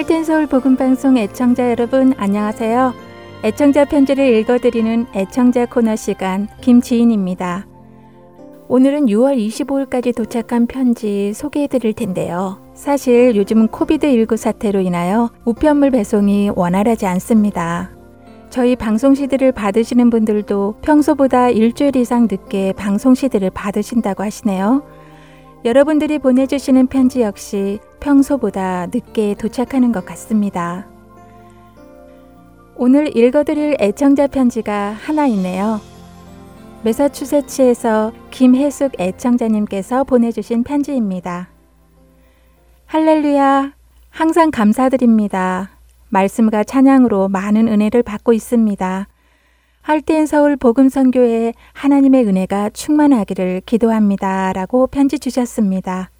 할텐 서울 복음 방송 애청자 여러분 안녕하세요. 애청자 편지를 읽어드리는 애청자 코너 시간 김지인입니다. 오늘은 6월 25일까지 도착한 편지 소개해 드릴 텐데요. 사실 요즘은 코비드19 사태로 인하여 우편물 배송이 원활하지 않습니다. 저희 방송 시드를 받으시는 분들도 평소보다 일주일 이상 늦게 방송 시드를 받으신다고 하시네요. 여러분들이 보내주시는 편지 역시 평소보다 늦게 도착하는 것 같습니다. 오늘 읽어드릴 애청자 편지가 하나 있네요. 메사추세츠에서 김혜숙 애청자님께서 보내주신 편지입니다. 할렐루야! 항상 감사드립니다. 말씀과 찬양으로 많은 은혜를 받고 있습니다. 할텐 서울 복음선교회 하나님의 은혜가 충만하기를 기도합니다. 라고 편지 주셨습니다.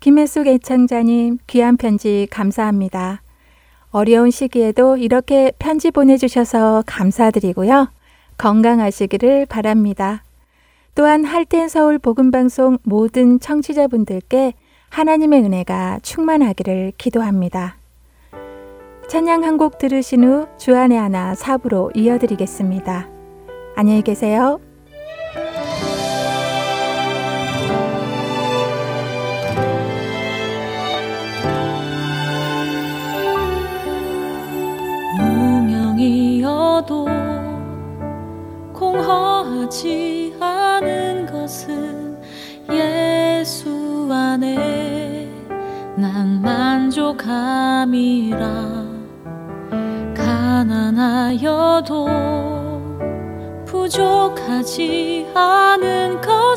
김혜숙 애청자님 귀한 편지 감사합니다. 어려운 시기에도 이렇게 편지 보내주셔서 감사드리고요. 건강하시기를 바랍니다. 또한 할텐 서울 복음방송 모든 청취자분들께 하나님의 은혜가 충만하기를 기도합니다. 찬양 한 곡 들으신 후 주안의 하나 사부로 이어드리겠습니다. 안녕히 계세요. 무명이어도 공허하지 않은 것은 예수 안에 난 만족함이라 가난하여도 부족하지 않은 것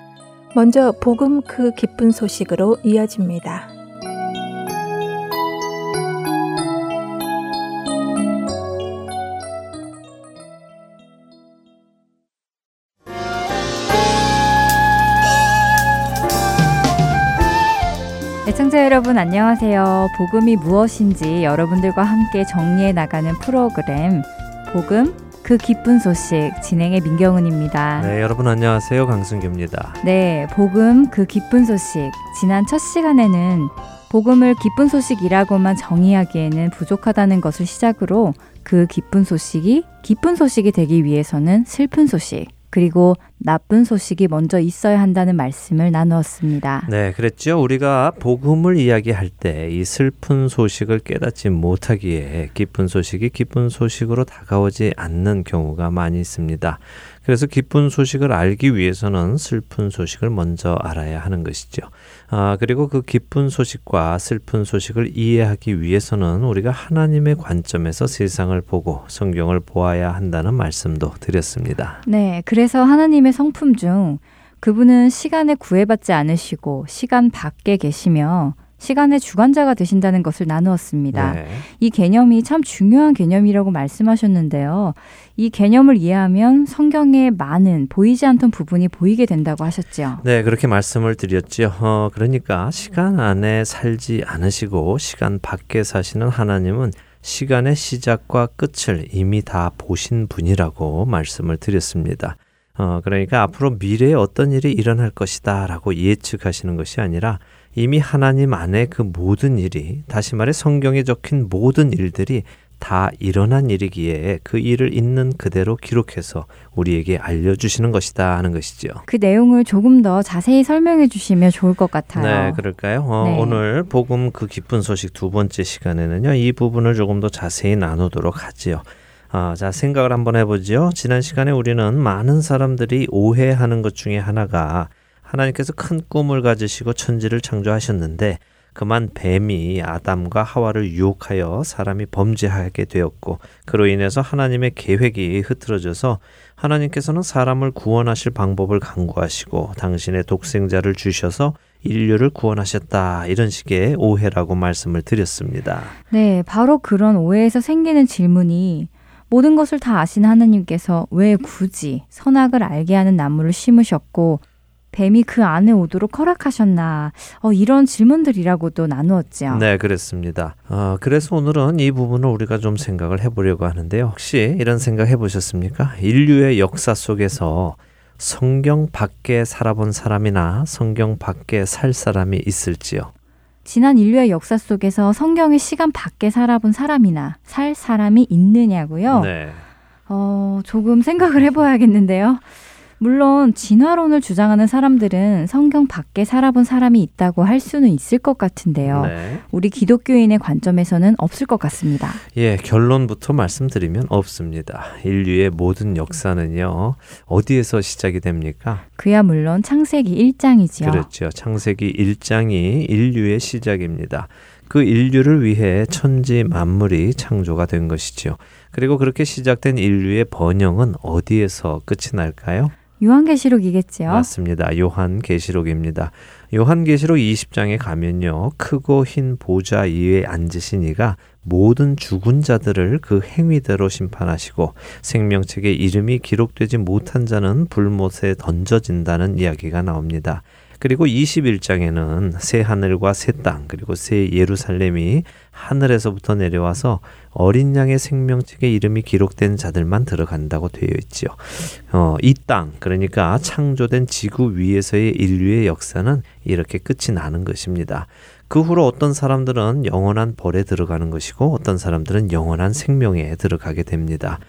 먼저 복음 그 기쁜 소식으로 이어집니다. 애청자 여러분 안녕하세요. 복음이 무엇인지 여러분들과 함께 정리해 나가는 프로그램 복음 그 기쁜 소식 진행의 민경은입니다. 네, 여러분 안녕하세요. 강승규입니다. 네, 복음 그 기쁜 소식. 지난 첫 시간에는 복음을 기쁜 소식이라고만 정의하기에는 부족하다는 것을 시작으로 그 기쁜 소식이 기쁜 소식이 되기 위해서는 슬픈 소식, 그리고 나쁜 소식이 먼저 있어야 한다는 말씀을 나누었습니다. 네, 그랬죠. 우리가 복음을 이야기할 때 이 슬픈 소식을 깨닫지 못하기에 기쁜 소식이 기쁜 소식으로 다가오지 않는 경우가 많이 있습니다. 그래서 기쁜 소식을 알기 위해서는 슬픈 소식을 먼저 알아야 하는 것이죠. 아, 그리고 그 기쁜 소식과 슬픈 소식을 이해하기 위해서는 우리가 하나님의 관점에서 세상을 보고 성경을 보아야 한다는 말씀도 드렸습니다. 네, 그래서 하나님의 성품 중 그분은 시간에 구애받지 않으시고 시간 밖에 계시며 시간의 주관자가 되신다는 것을 나누었습니다. 네. 이 개념이 참 중요한 개념이라고 말씀하셨는데요. 이 개념을 이해하면 성경에 많은 보이지 않던 부분이 보이게 된다고 하셨죠. 네, 그렇게 말씀을 드렸죠. 어, 그러니까 시간 안에 살지 않으시고 시간 밖에 사시는 하나님은 시간의 시작과 끝을 이미 다 보신 분이라고 말씀을 드렸습니다. 어, 그러니까 앞으로 미래에 어떤 일이 일어날 것이다 라고 예측하시는 것이 아니라 이미 하나님 안에 그 모든 일이, 다시 말해 성경에 적힌 모든 일들이 다 일어난 일이기에 그 일을 있는 그대로 기록해서 우리에게 알려주시는 것이다 하는 것이죠. 그 내용을 조금 더 자세히 설명해 주시면 좋을 것 같아요. 네, 그럴까요? 어, 네. 오늘 복음 그 기쁜 소식 두 번째 시간에는요, 이 부분을 조금 더 자세히 나누도록 하지요. 아, 자, 생각을 한번 해보죠. 지난 시간에 우리는 많은 사람들이 오해하는 것 중에 하나가 하나님께서 큰 꿈을 가지시고 천지를 창조하셨는데 그만 뱀이 아담과 하와를 유혹하여 사람이 범죄하게 되었고 그로 인해서 하나님의 계획이 흐트러져서 하나님께서는 사람을 구원하실 방법을 강구하시고 당신의 독생자를 주셔서 인류를 구원하셨다 이런 식의 오해라고 말씀을 드렸습니다. 네, 바로 그런 오해에서 생기는 질문이 모든 것을 다 아신 하나님께서 왜 굳이 선악을 알게 하는 나무를 심으셨고 뱀이 그 안에 오도록 허락하셨나 어, 이런 질문들이라고도 나누었죠. 네, 그렇습니다. 어, 그래서 오늘은 이 부분을 우리가 좀 생각을 해보려고 하는데요. 혹시 이런 생각 해보셨습니까? 인류의 역사 속에서 성경 밖에 살아본 사람이나 성경 밖에 살 사람이 있을지요? 지난 인류의 역사 속에서 성경의 시간 밖에 살아본 사람이나 살 사람이 있느냐고요? 네. 어, 조금 생각을 해봐야겠는데요. 물론 진화론을 주장하는 사람들은 성경 밖에 살아본 사람이 있다고 할 수는 있을 것 같은데요. 네. 우리 기독교인의 관점에서는 없을 것 같습니다. 예, 결론부터 말씀드리면 없습니다. 인류의 모든 역사는요, 어디에서 시작이 됩니까? 그야 물론 창세기 1장이지요. 그렇죠. 창세기 1장이 인류의 시작입니다. 그 인류를 위해 천지 만물이 창조가 된 것이죠. 그리고 그렇게 시작된 인류의 번영은 어디에서 끝이 날까요? 요한계시록이겠지요. 맞습니다. 요한계시록입니다. 요한계시록 20장에 가면요. 크고 흰 보좌 위에 앉으신 이가 모든 죽은 자들을 그 행위대로 심판하시고 생명책에 이름이 기록되지 못한 자는 불못에 던져진다는 이야기가 나옵니다. 그리고 21장에는 새 하늘과 새 땅 그리고 새 예루살렘이 하늘에서부터 내려와서 어린 양의 생명책에 이름이 기록된 자들만 들어간다고 되어 있지요. 어, 이 땅 그러니까 창조된 지구 위에서의 인류의 역사는 이렇게 끝이 나는 것입니다. 그 후로 어떤 사람들은 영원한 벌에 들어가는 것이고 어떤 사람들은 영원한 생명에 들어가게 됩니다.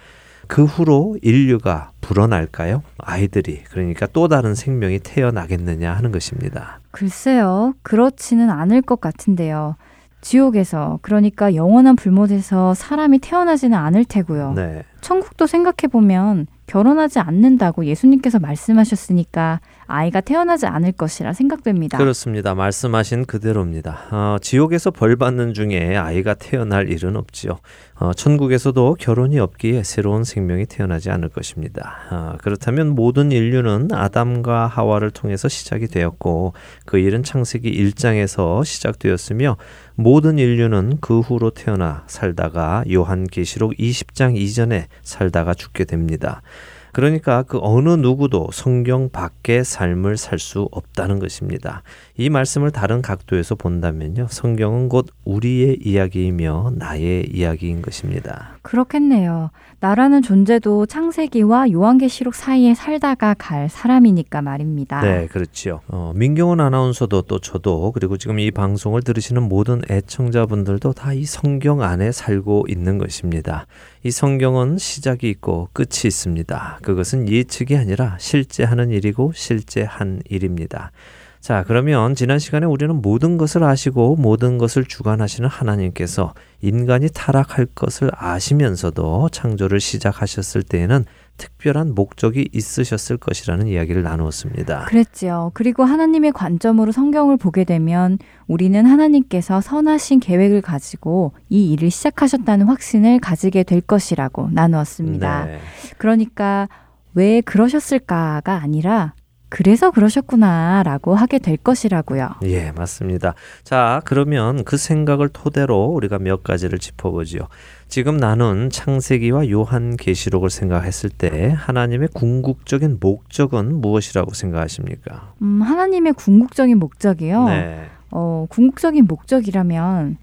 그 후로 인류가 불어날까요? 아이들이 그러니까 또 다른 생명이 태어나겠느냐 하는 것입니다. 글쎄요, 그렇지는 않을 것 같은데요. 지옥에서, 그러니까 영원한 불못에서 사람이 태어나지는 않을 테고요. 네. 천국도 생각해 보면 결혼하지 않는다고 예수님께서 말씀하셨으니까 아이가 태어나지 않을 것이라 생각됩니다. 그렇습니다. 말씀하신 그대로입니다. 어, 지옥에서 벌 받는 중에 아이가 태어날 일은 없지요. 어, 천국에서도 결혼이 없기에 새로운 생명이 태어나지 않을 것입니다. 어, 그렇다면 모든 인류는 아담과 하와를 통해서 시작이 되었고 그 일은 창세기 1장에서 시작되었으며 모든 인류는 그 후로 태어나 살다가 요한계시록 20장 이전에 살다가 죽게 됩니다. 그러니까 그 어느 누구도 성경 밖의 삶을 살 수 없다는 것입니다. 이 말씀을 다른 각도에서 본다면요. 성경은 곧 우리의 이야기이며 나의 이야기인 것입니다. 그렇겠네요. 나라는 존재도 창세기와 요한계시록 사이에 살다가 갈 사람이니까 말입니다. 네, 그렇지요. 어, 민경원 아나운서도 또 저도 그리고 지금 이 방송을 들으시는 모든 애청자분들도 다 이 성경 안에 살고 있는 것입니다. 이 성경은 시작이 있고 끝이 있습니다. 그것은 예측이 아니라 실제 하는 일이고 실제 한 일입니다. 자, 그러면 지난 시간에 우리는 모든 것을 아시고 모든 것을 주관하시는 하나님께서 인간이 타락할 것을 아시면서도 창조를 시작하셨을 때에는 특별한 목적이 있으셨을 것이라는 이야기를 나누었습니다. 그랬지요. 그리고 하나님의 관점으로 성경을 보게 되면 우리는 하나님께서 선하신 계획을 가지고 이 일을 시작하셨다는 확신을 가지게 될 것이라고 나누었습니다. 네. 그러니까 왜 그러셨을까가 아니라 그래서 그러셨구나 라고 하게 될 것이라고요. 예, 맞습니다. 자, 그러면 그 생각을 토대로 우리가 몇 가지를 짚어보지요. 지금 나눈 창세기와 요한 계시록을 생각했을 때 하나님의 궁극적인 목적은 무엇이라고 생각하십니까? 음, 하나님의 궁극적인 목적이요. 네. 어, 궁극적인 목적이라면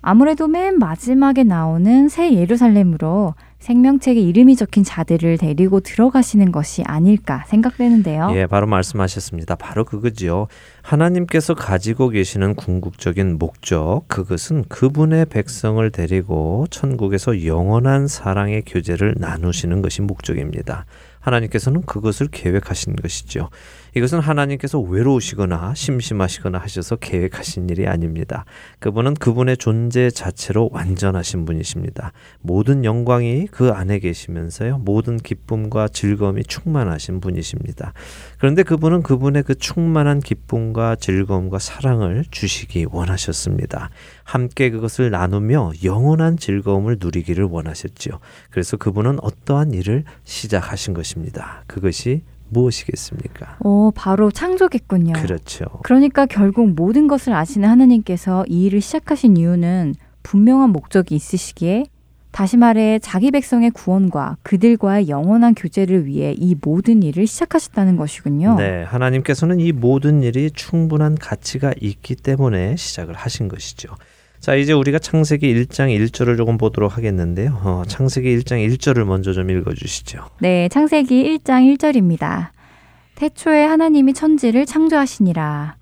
아무래도 맨 마지막에 나오는 새 예루살렘으로 생명책에 이름이 적힌 자들을 데리고 들어가시는 것이 아닐까 생각되는데요. 예, 바로 말씀하셨습니다. 바로 그거지요. 하나님께서 가지고 계시는 궁극적인 목적, 그것은 그분의 백성을 데리고 천국에서 영원한 사랑의 교제를 나누시는 것이 목적입니다. 하나님께서는 그것을 계획하신 것이죠. 이것은 하나님께서 외로우시거나 심심하시거나 하셔서 계획하신 일이 아닙니다. 그분은 그분의 존재 자체로 완전하신 분이십니다. 모든 영광이 그 안에 계시면서요. 모든 기쁨과 즐거움이 충만하신 분이십니다. 그런데 그분은 그분의 그 충만한 기쁨과 즐거움과 사랑을 주시기 원하셨습니다. 함께 그것을 나누며 영원한 즐거움을 누리기를 원하셨지요. 그래서 그분은 어떠한 일을 시작하신 것입니다. 그것이 무엇이겠습니까? 어, 바로 창조겠군요. 그렇죠. 그러니까 결국 모든 것을 아시는 하나님께서 이 일을 시작하신 이유는 분명한 목적이 있으시기에 다시 말해 자기 백성의 구원과 그들과의 영원한 교제를 위해 이 모든 일을 시작하셨다는 것이군요. 네, 하나님께서는 이 모든 일이 충분한 가치가 있기 때문에 시작을 하신 것이죠. 자, 이제 우리가 창세기 1장 1절을 조금 보도록 하겠는데요. 어, 창세기 1장 1절을 먼저 좀 읽어 주시죠. 네, 창세기 1장 1절입니다. 태초에 하나님이 천지를 창조하시니라.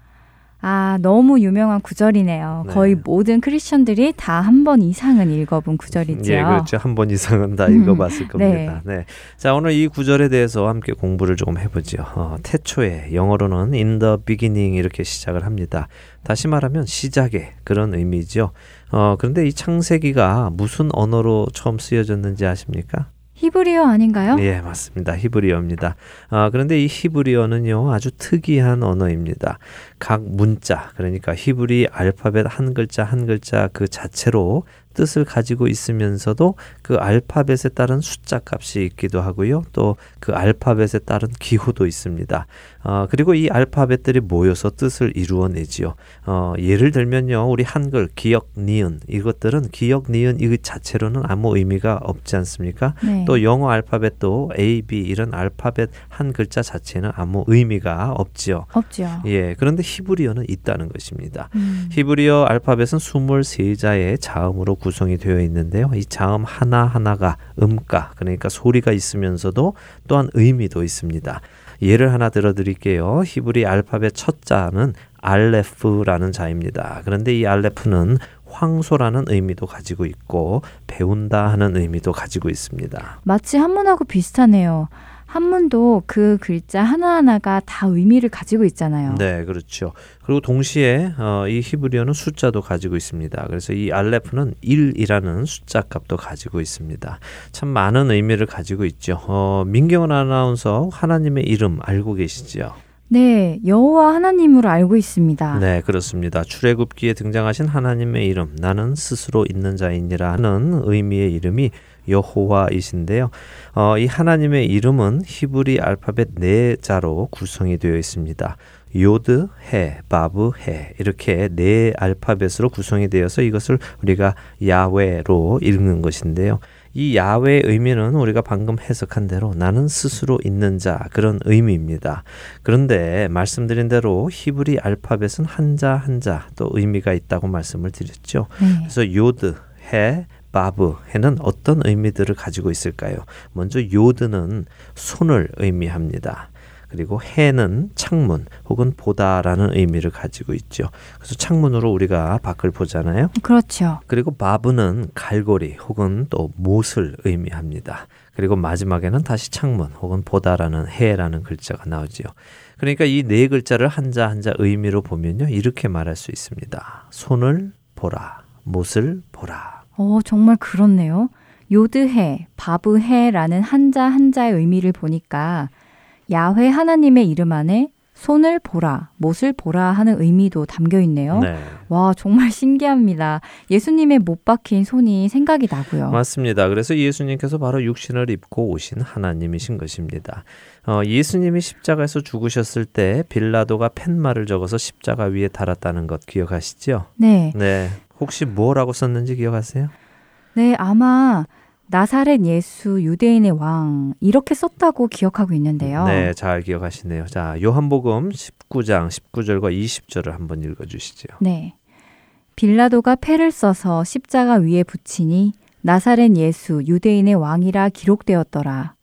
아, 너무 유명한 구절이네요. 네. 거의 모든 크리스천들이 다 한 번 이상은 읽어본 구절이죠. 예, 그렇죠. 한 번 이상은 다 음, 읽어봤을 겁니다. 네. 자, 오늘 이 구절에 대해서 함께 공부를 조금 해보죠. 어, 태초에 영어로는 in the beginning 이렇게 시작을 합니다. 다시 말하면 시작의 그런 의미죠. 어, 그런데 이 창세기가 무슨 언어로 처음 쓰여졌는지 아십니까? 히브리어 아닌가요? 예, 맞습니다. 히브리어입니다. 아, 그런데 이 히브리어는요, 아주 특이한 언어입니다. 각 문자, 그러니까 히브리 알파벳 한 글자 한 글자 그 자체로 뜻을 가지고 있으면서도 그 알파벳에 따른 숫자 값이 있기도 하고요. 또 그 알파벳에 따른 기호도 있습니다. 어, 그리고 이 알파벳들이 모여서 뜻을 이루어내지요. 어, 예를 들면요, 우리 한글 기역, 니은 이것들은 기역, 니은 이 자체로는 아무 의미가 없지 않습니까? 네. 또 영어 알파벳도 A, B 이런 알파벳 한 글자 자체는 아무 의미가 없지요. 없죠. 예, 그런데 히브리어는 있다는 것입니다. 음. 히브리어 알파벳은 23자의 자음으로 구성이 되어 있는데요. 이 자음 하나 하나가 음가, 그러니까 소리가 있으면서도 또한 의미도 있습니다. 예를 하나 들어드릴게요. 히브리 알파벳 첫 자는 알레프라는 자입니다. 그런데 이 알레프는 황소라는 의미도 가지고 있고 배운다 하는 의미도 가지고 있습니다. 마치 한문하고 비슷하네요. 한문도 그 글자 하나하나가 다 의미를 가지고 있잖아요. 네, 그렇죠. 그리고 동시에 어, 이 히브리어는 숫자도 가지고 있습니다. 그래서 이 알레프는 1이라는 숫자 값도 가지고 있습니다. 참 많은 의미를 가지고 있죠. 어, 민경원 아나운서 하나님의 이름 알고 계시지요? 네, 여호와 하나님으로 알고 있습니다. 네, 그렇습니다. 출애굽기에 등장하신 하나님의 이름, 나는 스스로 있는 자이니라 하는 의미의 이름이 여호와이신데요. 어, 이 하나님의 이름은 히브리 알파벳 네 자로 구성이 되어 있습니다. 요드, 해, 바브, 해 이렇게 네 알파벳으로 구성이 되어서 이것을 우리가 야훼로 읽는 것인데요. 이 야훼의 의미는 우리가 방금 해석한 대로 나는 스스로 있는 자 그런 의미입니다. 그런데 말씀드린 대로 히브리 알파벳은 한자 한자 또 의미가 있다고 말씀을 드렸죠. 네. 그래서 요드, 헤, 바브, 헤는 어떤 의미들을 가지고 있을까요? 먼저 요드는 손을 의미합니다. 그리고 헤는 창문 혹은 보다라는 의미를 가지고 있죠. 그래서 창문으로 우리가 밖을 보잖아요. 그렇죠. 그리고 바브는 갈고리 혹은 또 못을 의미합니다. 그리고 마지막에는 다시 창문 혹은 보다라는 해라는 글자가 나오지요. 그러니까 이 네 글자를 한자 한자 의미로 보면요. 이렇게 말할 수 있습니다. 손을 보라, 못을 보라. 어, 정말 그렇네요. 요드해, 바브해라는 한자 한자의 의미를 보니까 야훼 하나님의 이름 안에 손을 보라, 못을 보라 하는 의미도 담겨 있네요. 네. 와, 정말 신기합니다. 예수님의 못 박힌 손이 생각이 나고요. 맞습니다. 그래서 예수님께서 바로 육신을 입고 오신 하나님이신 것입니다. 어, 예수님이 십자가에서 죽으셨을 때 빌라도가 팻말을 적어서 십자가 위에 달았다는 것 기억하시죠? 네. 네. 혹시 뭐라고 썼는지 기억하세요? 네, 아마 나사렛 예수 유대인의 왕 이렇게 썼다고 기억하고 있는데요. 네, 잘 기억하시네요. 자, 요한복음 19장 19절과 20절을 한번 읽어 주시죠. 네. 빌라도가 패를 써서 십자가 위에 붙이니 나사렛 예수 유대인의 왕이라 기록되었더라.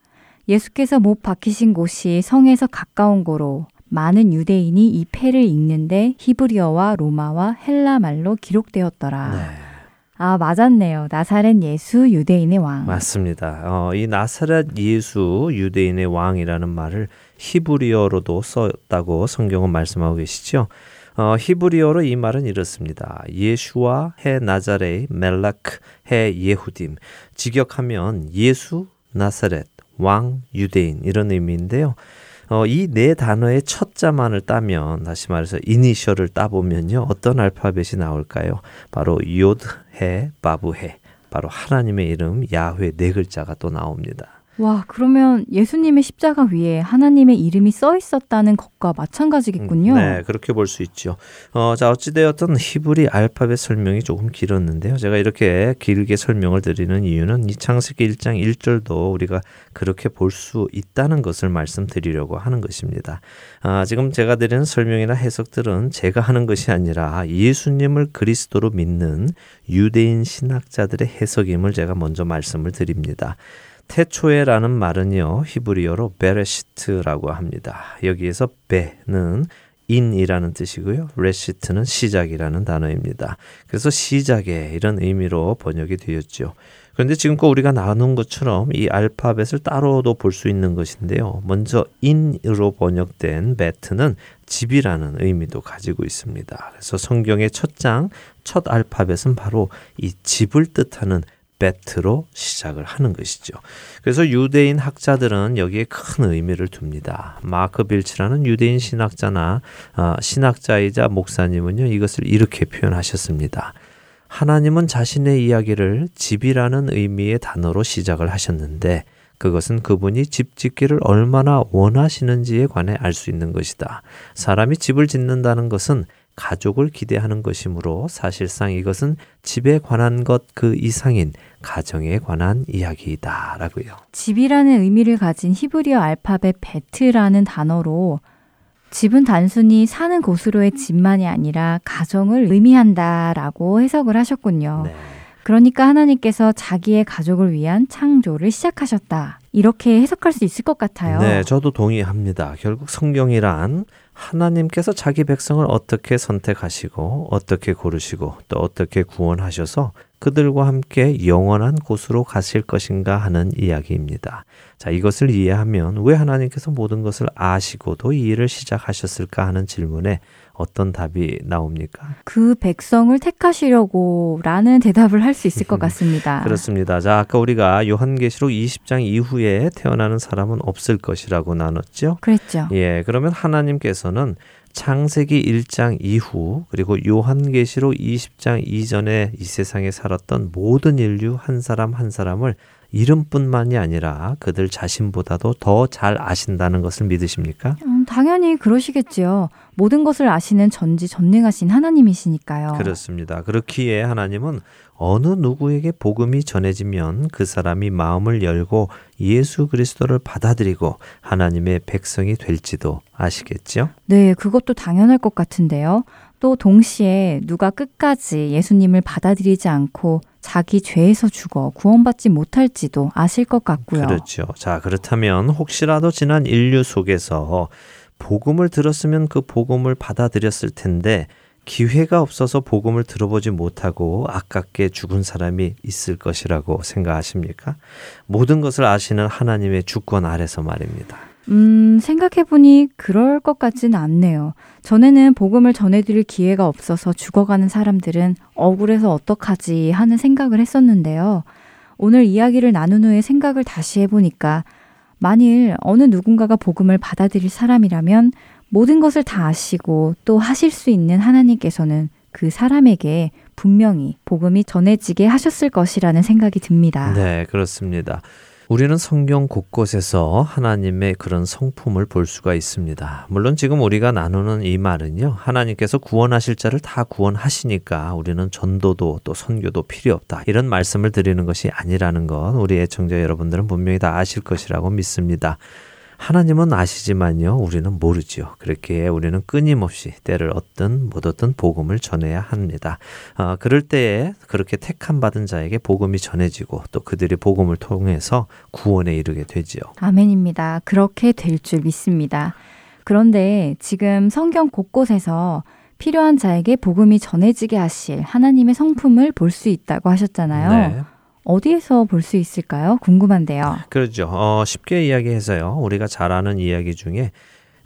예수께서 못 박히신 곳이 성에서 가까운 고로 많은 유대인이 이 패를 읽는데 히브리어와 로마와 헬라 말로 기록되었더라. 네. 아, 맞았네요. 나사렛 예수 유대인의 왕. 맞습니다. 어, 이 나사렛 예수 유대인의 왕이라는 말을 히브리어로도 썼다고 성경은 말씀하고 계시죠. 어, 히브리어로 이 말은 이렇습니다. 예수와 해 나자레 멜라크 해 예후딤 직역하면 예수 나사렛 왕 유대인 이런 의미인데요. 어, 이 네 단어의 첫 자만을 따면 다시 말해서 이니셜을 따보면요 어떤 알파벳이 나올까요? 바로 요드 해 바브 해 바로 하나님의 이름 야훼 네 글자가 또 나옵니다. 와, 그러면 예수님의 십자가 위에 하나님의 이름이 써 있었다는 것과 마찬가지겠군요. 네, 그렇게 볼 수 있죠. 어, 자, 어찌되었든 히브리 알파벳 설명이 조금 길었는데요. 제가 이렇게 길게 설명을 드리는 이유는 이 창세기 1장 1절도 우리가 그렇게 볼 수 있다는 것을 말씀드리려고 하는 것입니다. 아, 지금 제가 드리는 설명이나 해석들은 제가 하는 것이 아니라 예수님을 그리스도로 믿는 유대인 신학자들의 해석임을 제가 먼저 말씀을 드립니다. 태초에라는 말은요 히브리어로 베레시트라고 합니다. 여기에서 베는 in이라는 뜻이고요. 레시트는 시작이라는 단어입니다. 그래서 시작에 이런 의미로 번역이 되었죠. 그런데 지금껏 우리가 나눈 것처럼 이 알파벳을 따로도 볼 수 있는 것인데요. 먼저 in으로 번역된 베트는 집이라는 의미도 가지고 있습니다. 그래서 성경의 첫 장, 첫 알파벳은 바로 이 집을 뜻하는 베트로 시작을 하는 것이죠. 그래서 유대인 학자들은 여기에 큰 의미를 둡니다. 마크 빌치라는 유대인 신학자나 어, 신학자이자 목사님은요 이것을 이렇게 표현하셨습니다. 하나님은 자신의 이야기를 집이라는 의미의 단어로 시작을 하셨는데 그것은 그분이 집 짓기를 얼마나 원하시는지에 관해 알 수 있는 것이다. 사람이 집을 짓는다는 것은 가족을 기대하는 것이므로 사실상 이것은 집에 관한 것 그 이상인 가정에 관한 이야기이다라고요. 집이라는 의미를 가진 히브리어 알파벳 베트라는 단어로 집은 단순히 사는 곳으로의 집만이 아니라 가정을 의미한다라고 해석을 하셨군요. 네. 그러니까 하나님께서 자기의 가족을 위한 창조를 시작하셨다. 이렇게 해석할 수 있을 것 같아요. 네, 저도 동의합니다. 결국 성경이란 하나님께서 자기 백성을 어떻게 선택하시고 어떻게 고르시고 또 어떻게 구원하셔서 그들과 함께 영원한 곳으로 가실 것인가 하는 이야기입니다. 자, 이것을 이해하면 왜 하나님께서 모든 것을 아시고도 이 일을 시작하셨을까 하는 질문에 어떤 답이 나옵니까? 그 백성을 택하시려고 라는 대답을 할 수 있을 것 같습니다. 그렇습니다. 자, 아까 우리가 요한계시록 20장 이후에 태어나는 사람은 없을 것이라고 나눴죠? 그랬죠. 예, 그러면 하나님께서는 창세기 1장 이후 그리고 요한계시록 20장 이전에 이 세상에 살았던 모든 인류 한 사람 한 사람을 이름뿐만이 아니라 그들 자신보다도 더 잘 아신다는 것을 믿으십니까? 음, 당연히 그러시겠지요. 모든 것을 아시는 전지 전능하신 하나님이시니까요. 그렇습니다. 그렇기에 하나님은 어느 누구에게 복음이 전해지면 그 사람이 마음을 열고 예수 그리스도를 받아들이고 하나님의 백성이 될지도 아시겠죠? 네, 그것도 당연할 것 같은데요. 또 동시에 누가 끝까지 예수님을 받아들이지 않고 자기 죄에서 죽어 구원받지 못할지도 아실 것 같고요. 그렇죠. 자, 그렇다면 혹시라도 지난 인류 속에서 복음을 들었으면 그 복음을 받아들였을 텐데 기회가 없어서 복음을 들어보지 못하고 아깝게 죽은 사람이 있을 것이라고 생각하십니까? 모든 것을 아시는 하나님의 주권 아래서 말입니다. 음, 생각해보니 그럴 것 같지는 않네요. 전에는 복음을 전해드릴 기회가 없어서 죽어가는 사람들은 억울해서 어떡하지 하는 생각을 했었는데요. 오늘 이야기를 나눈 후에 생각을 다시 해보니까 만일 어느 누군가가 복음을 받아들일 사람이라면 모든 것을 다 아시고 또 하실 수 있는 하나님께서는 그 사람에게 분명히 복음이 전해지게 하셨을 것이라는 생각이 듭니다. 네, 그렇습니다. 우리는 성경 곳곳에서 하나님의 그런 성품을 볼 수가 있습니다. 물론 지금 우리가 나누는 이 말은요, 하나님께서 구원하실 자를 다 구원하시니까 우리는 전도도 또 선교도 필요 없다. 이런 말씀을 드리는 것이 아니라는 것, 우리 애청자 여러분들은 분명히 다 아실 것이라고 믿습니다. 하나님은 아시지만요, 우리는 모르지요. 그렇게 우리는 끊임없이 때를 얻든 못 얻든 복음을 전해야 합니다. 어, 그럴 때에 그렇게 택함 받은 자에게 복음이 전해지고 또 그들이 복음을 통해서 구원에 이르게 되지요. 아멘입니다. 그렇게 될 줄 믿습니다. 그런데 지금 성경 곳곳에서 필요한 자에게 복음이 전해지게 하실 하나님의 성품을 볼 수 있다고 하셨잖아요. 네. 어디에서 볼 수 있을까요? 궁금한데요. 그렇죠. 어, 쉽게 이야기해서요. 우리가 잘 아는 이야기 중에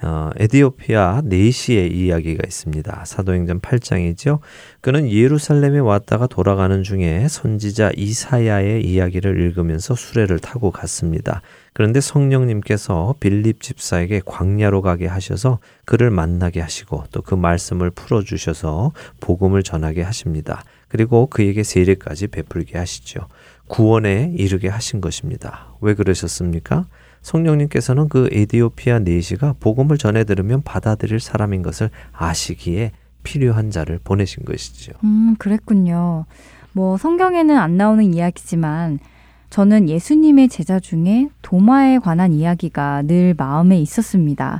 어, 에디오피아 네시의 이야기가 있습니다. 사도행전 8장이죠. 그는 예루살렘에 왔다가 돌아가는 중에 선지자 이사야의 이야기를 읽으면서 수레를 타고 갔습니다. 그런데 성령님께서 빌립 집사에게 광야로 가게 하셔서 그를 만나게 하시고 또 그 말씀을 풀어 주셔서 복음을 전하게 하십니다. 그리고 그에게 세례까지 베풀게 하시죠. 구원에 이르게 하신 것입니다. 왜 그러셨습니까? 성령님께서는 그 에디오피아 네시가 복음을 전해 들으면 받아들일 사람인 것을 아시기에 필요한 자를 보내신 것이지요. 음, 그랬군요. 뭐 성경에는 안 나오는 이야기지만 저는 예수님의 제자 중에 도마에 관한 이야기가 늘 마음에 있었습니다.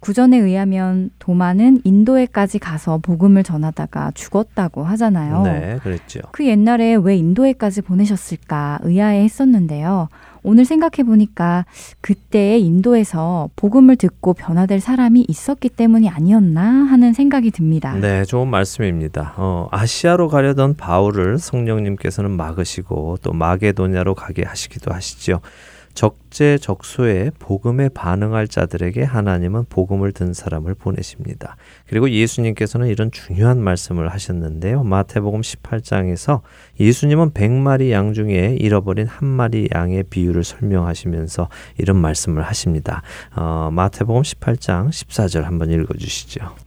구전에 의하면 도마는 인도에까지 가서 복음을 전하다가 죽었다고 하잖아요. 네, 그랬죠. 그 옛날에 왜 인도에까지 보내셨을까 의아해 했었는데요. 오늘 생각해 보니까 그때 인도에서 복음을 듣고 변화될 사람이 있었기 때문이 아니었나 하는 생각이 듭니다. 네, 좋은 말씀입니다. 어, 아시아로 가려던 바울을 성령님께서는 막으시고 또 마게도냐로 가게 하시기도 하시죠. 적재적소에 복음에 반응할 자들에게 하나님은 복음을 든 사람을 보내십니다. 그리고 예수님께서는 이런 중요한 말씀을 하셨는데요. 마태복음 18장에서 예수님은 100마리 양 중에 잃어버린 한 마리 양의 비유를 설명하시면서 이런 말씀을 하십니다. 어, 마태복음 18장 14절 한번 읽어 주시죠.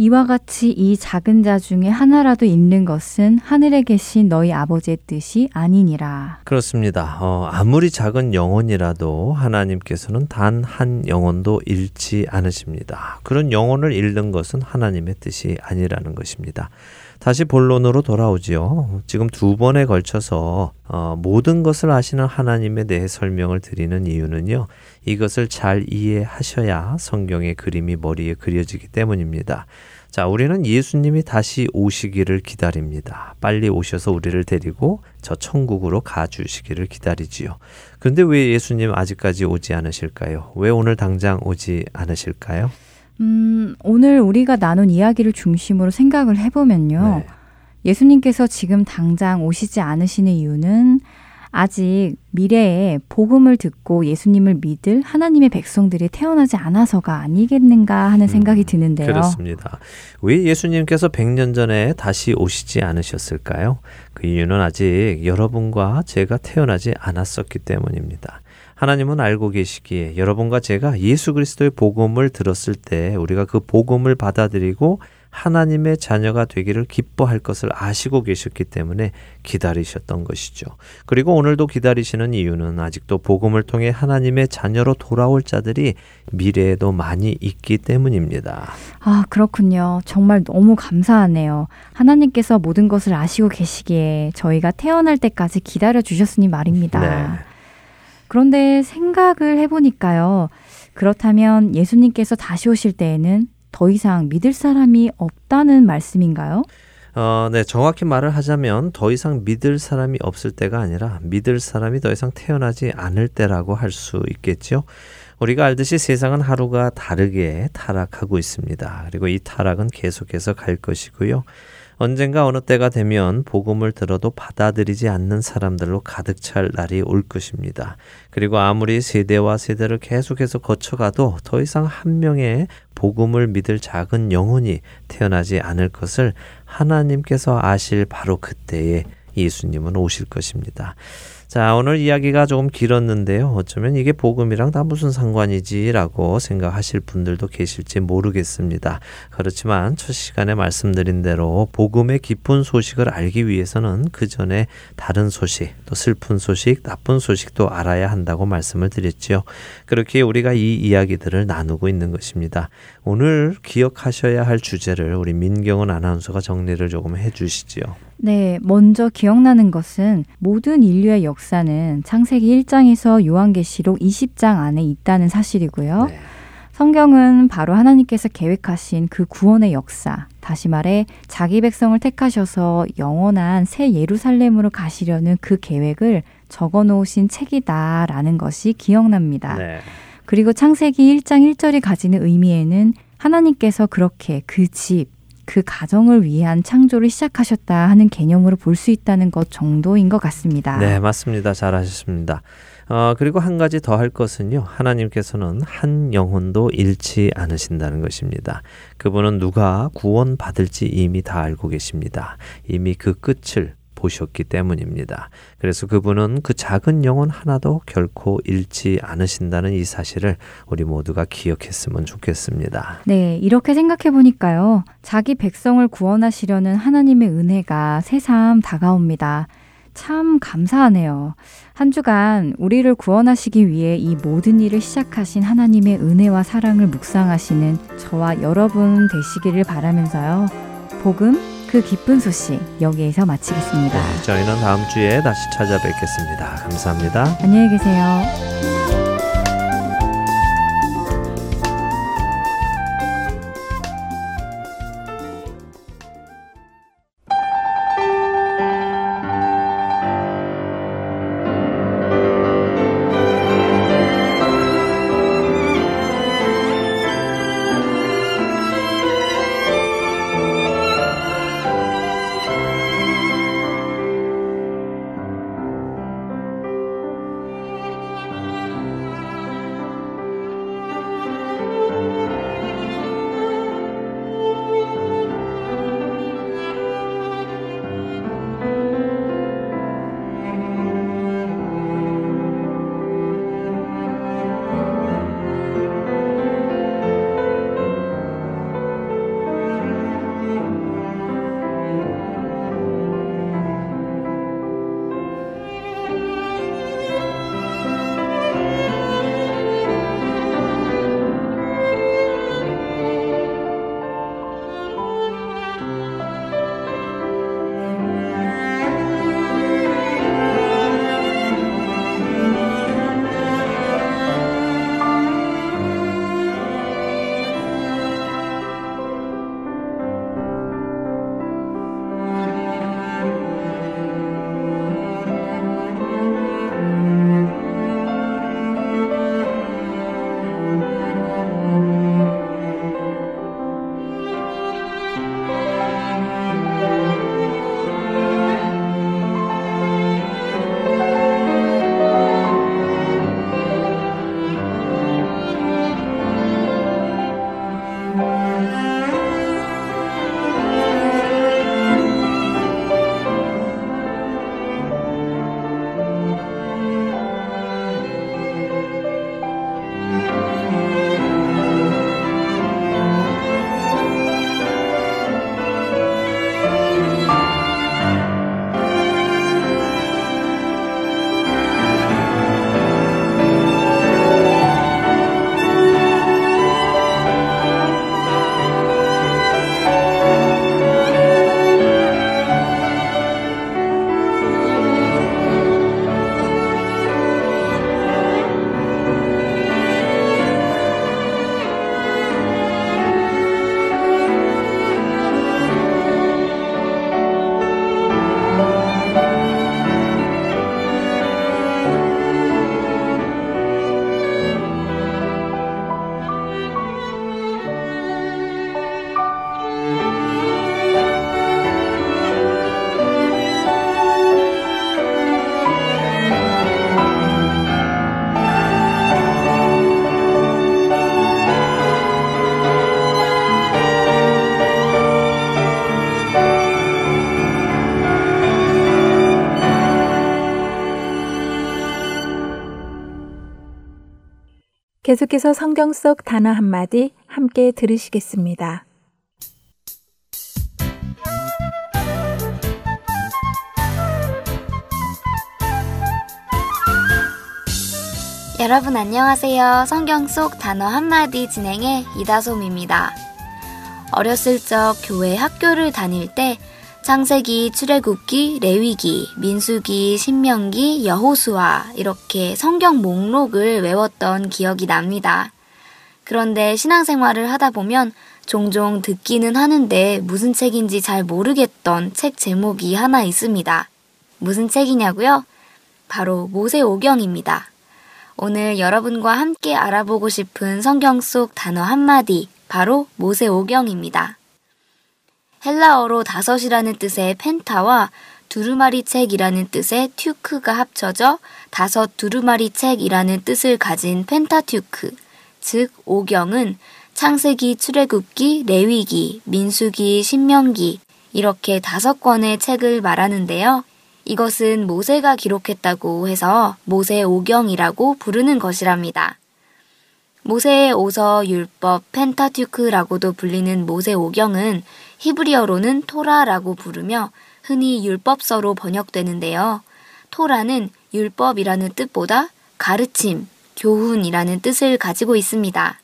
이와 같이 이 작은 자 중에 하나라도 잃는 것은 하늘에 계신 너희 아버지의 뜻이 아니니라. 그렇습니다. 어, 아무리 작은 영혼이라도 하나님께서는 단 한 영혼도 잃지 않으십니다. 그런 영혼을 잃는 것은 하나님의 뜻이 아니라는 것입니다. 다시 본론으로 돌아오지요. 지금 두 번에 걸쳐서 어, 모든 것을 아시는 하나님에 대해 설명을 드리는 이유는요. 이것을 잘 이해하셔야 성경의 그림이 머리에 그려지기 때문입니다. 자, 우리는 예수님이 다시 오시기를 기다립니다. 빨리 오셔서 우리를 데리고 저 천국으로 가주시기를 기다리지요. 그런데 왜 예수님 아직까지 오지 않으실까요? 왜 오늘 당장 오지 않으실까요? 음, 오늘 우리가 나눈 이야기를 중심으로 생각을 해보면요. 네. 예수님께서 지금 당장 오시지 않으시는 이유는 아직 미래에 복음을 듣고 예수님을 믿을 하나님의 백성들이 태어나지 않아서가 아니겠는가 하는 생각이 음, 드는데요. 그렇습니다. 왜 예수님께서 100년 전에 다시 오시지 않으셨을까요? 그 이유는 아직 여러분과 제가 태어나지 않았었기 때문입니다. 하나님은 알고 계시기에 여러분과 제가 예수 그리스도의 복음을 들었을 때 우리가 그 복음을 받아들이고 하나님의 자녀가 되기를 기뻐할 것을 아시고 계셨기 때문에 기다리셨던 것이죠. 그리고 오늘도 기다리시는 이유는 아직도 복음을 통해 하나님의 자녀로 돌아올 자들이 미래에도 많이 있기 때문입니다. 아, 그렇군요. 정말 너무 감사하네요. 하나님께서 모든 것을 아시고 계시기에 저희가 태어날 때까지 기다려 주셨으니 말입니다. 네. 그런데 생각을 해보니까요. 그렇다면 예수님께서 다시 오실 때에는 더 이상 믿을 사람이 없다는 말씀인가요? 어, 네, 정확히 말을 하자면 더 이상 믿을 사람이 없을 때가 아니라 믿을 사람이 더 이상 태어나지 않을 때라고 할 수 있겠죠. 우리가 알듯이 세상은 하루가 다르게 타락하고 있습니다. 그리고 이 타락은 계속해서 갈 것이고요. 언젠가 어느 때가 되면 복음을 들어도 받아들이지 않는 사람들로 가득 찰 날이 올 것입니다. 그리고 아무리 세대와 세대를 계속해서 거쳐가도 더 이상 한 명의 복음을 믿을 작은 영혼이 태어나지 않을 것을 하나님께서 아실 바로 그때에 예수님은 오실 것입니다. 자, 오늘 이야기가 조금 길었는데요. 어쩌면 이게 복음이랑 다 무슨 상관이지라고 생각하실 분들도 계실지 모르겠습니다. 그렇지만 첫 시간에 말씀드린 대로 복음의 깊은 소식을 알기 위해서는 그 전에 다른 소식, 또 슬픈 소식, 나쁜 소식도 알아야 한다고 말씀을 드렸지요. 그렇게 우리가 이 이야기들을 나누고 있는 것입니다. 오늘 기억하셔야 할 주제를 우리 민경은 아나운서가 정리를 조금 해주시지요. 네, 먼저 기억나는 것은 모든 인류의 역사는 창세기 1장에서 요한계시록 20장 안에 있다는 사실이고요. 네. 성경은 바로 하나님께서 계획하신 그 구원의 역사, 다시 말해 자기 백성을 택하셔서 영원한 새 예루살렘으로 가시려는 그 계획을 적어 놓으신 책이다라는 것이 기억납니다. 네. 그리고 창세기 1장 1절이 가지는 의미에는 하나님께서 그렇게 그 집, 그 가정을 위한 창조를 시작하셨다 하는 개념으로 볼 수 있다는 것 정도인 것 같습니다. 네, 맞습니다. 잘 하셨습니다. 어, 그리고 한 가지 더 할 것은요. 하나님께서는 한 영혼도 잃지 않으신다는 것입니다. 그분은 누가 구원받을지 이미 다 알고 계십니다. 이미 그 끝을 보셨기 때문입니다. 그래서 그분은 그 작은 영혼 하나도 결코 잃지 않으신다는 이 사실을 우리 모두가 기억했으면 좋겠습니다. 네, 이렇게 생각해 보니까요. 자기 백성을 구원하시려는 하나님의 은혜가 새삼 다가옵니다. 참 감사하네요. 한 주간 우리를 구원하시기 위해 이 모든 일을 시작하신 하나님의 은혜와 사랑을 묵상하시는 저와 여러분 되시기를 바라면서요. 복음 그 기쁜 소식 여기에서 마치겠습니다. 네, 저희는 다음 주에 다시 찾아뵙겠습니다. 감사합니다. 안녕히 계세요. 계속해서 성경 속 단어 한마디 함께 들으시겠습니다. 여러분 안녕하세요. 성경 속 단어 한마디 진행의 이다솜입니다. 어렸을 적 교회 학교를 다닐 때 창세기, 출애굽기, 레위기, 민수기, 신명기, 여호수아 이렇게 성경 목록을 외웠던 기억이 납니다. 그런데 신앙생활을 하다 보면 종종 듣기는 하는데 무슨 책인지 잘 모르겠던 책 제목이 하나 있습니다. 무슨 책이냐고요? 바로 모세오경입니다. 오늘 여러분과 함께 알아보고 싶은 성경 속 단어 한마디, 바로 모세오경입니다. 헬라어로 다섯이라는 뜻의 펜타와 두루마리 책이라는 뜻의 튜크가 합쳐져 다섯 두루마리 책이라는 뜻을 가진 펜타튜크, 즉 오경은 창세기, 출애굽기, 레위기, 민수기, 신명기 이렇게 다섯 권의 책을 말하는데요. 이것은 모세가 기록했다고 해서 모세 오경이라고 부르는 것이랍니다. 모세의 오서, 율법, 펜타튜크라고도 불리는 모세 오경은 히브리어로는 토라라고 부르며 흔히 율법서로 번역되는데요. 토라는 율법이라는 뜻보다 가르침, 교훈이라는 뜻을 가지고 있습니다.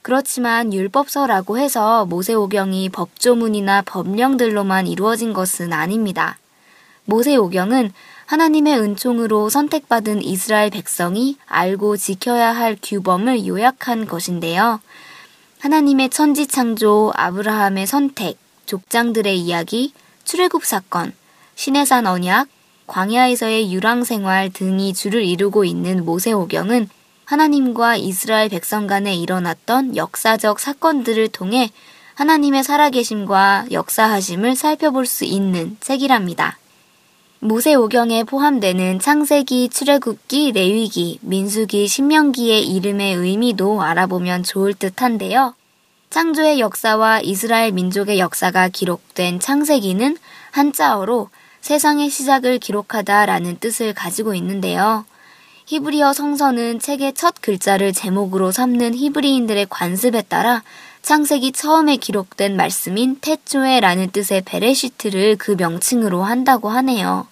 그렇지만 율법서라고 해서 모세오경이 법조문이나 법령들로만 이루어진 것은 아닙니다. 모세오경은 하나님의 은총으로 선택받은 이스라엘 백성이 알고 지켜야 할 규범을 요약한 것인데요. 하나님의 천지 창조, 아브라함의 선택, 족장들의 이야기, 출애굽 사건, 신해산 언약, 광야에서의 유랑 생활 등이 줄을 이루고 있는 모세오경은 하나님과 이스라엘 백성 간에 일어났던 역사적 사건들을 통해 하나님의 살아계심과 역사하심을 살펴볼 수 있는 책이랍니다. 모세오경에 포함되는 창세기, 출애굽기, 레위기, 민수기, 신명기의 이름의 의미도 알아보면 좋을 듯한데요. 창조의 역사와 이스라엘 민족의 역사가 기록된 창세기는 한자어로 세상의 시작을 기록하다라는 뜻을 가지고 있는데요. 히브리어 성서는 책의 첫 글자를 제목으로 삼는 히브리인들의 관습에 따라 창세기 처음에 기록된 말씀인 태초에라는 뜻의 베레시트를 그 명칭으로 한다고 하네요.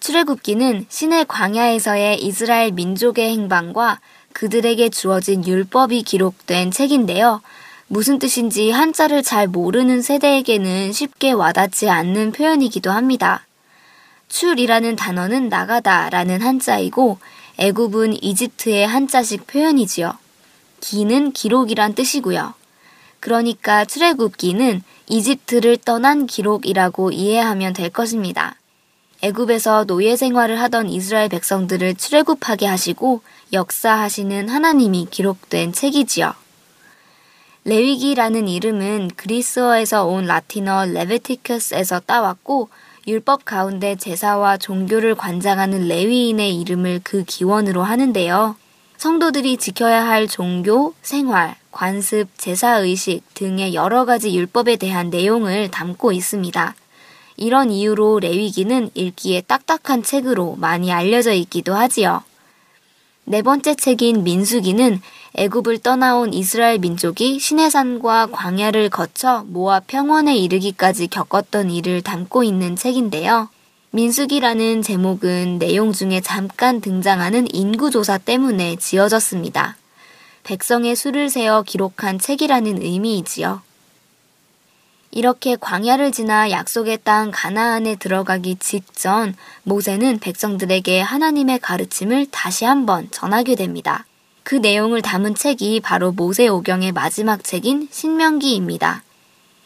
출애굽기는 신의 광야에서의 이스라엘 민족의 행방과 그들에게 주어진 율법이 기록된 책인데요. 무슨 뜻인지 한자를 잘 모르는 세대에게는 쉽게 와닿지 않는 표현이기도 합니다. 출이라는 단어는 나가다라는 한자이고 애굽은 이집트의 한자식 표현이지요. 기는 기록이란 뜻이고요. 그러니까 출애굽기는 이집트를 떠난 기록이라고 이해하면 될 것입니다. 애굽에서 노예 생활을 하던 이스라엘 백성들을 출애굽하게 하시고 역사하시는 하나님이 기록된 책이지요. 레위기라는 이름은 그리스어에서 온 라틴어 레베티커스에서 따왔고 율법 가운데 제사와 종교를 관장하는 레위인의 이름을 그 기원으로 하는데요. 성도들이 지켜야 할 종교, 생활, 관습, 제사의식 등의 여러 가지 율법에 대한 내용을 담고 있습니다. 이런 이유로 레위기는 읽기에 딱딱한 책으로 많이 알려져 있기도 하지요. 네 번째 책인 민수기는 애굽을 떠나온 이스라엘 민족이 시내산과 광야를 거쳐 모압 평원에 이르기까지 겪었던 일을 담고 있는 책인데요. 민수기라는 제목은 내용 중에 잠깐 등장하는 인구조사 때문에 지어졌습니다. 백성의 수를 세어 기록한 책이라는 의미이지요. 이렇게 광야를 지나 약속의 땅 가나안에 들어가기 직전 모세는 백성들에게 하나님의 가르침을 다시 한번 전하게 됩니다. 그 내용을 담은 책이 바로 모세오경의 마지막 책인 신명기입니다.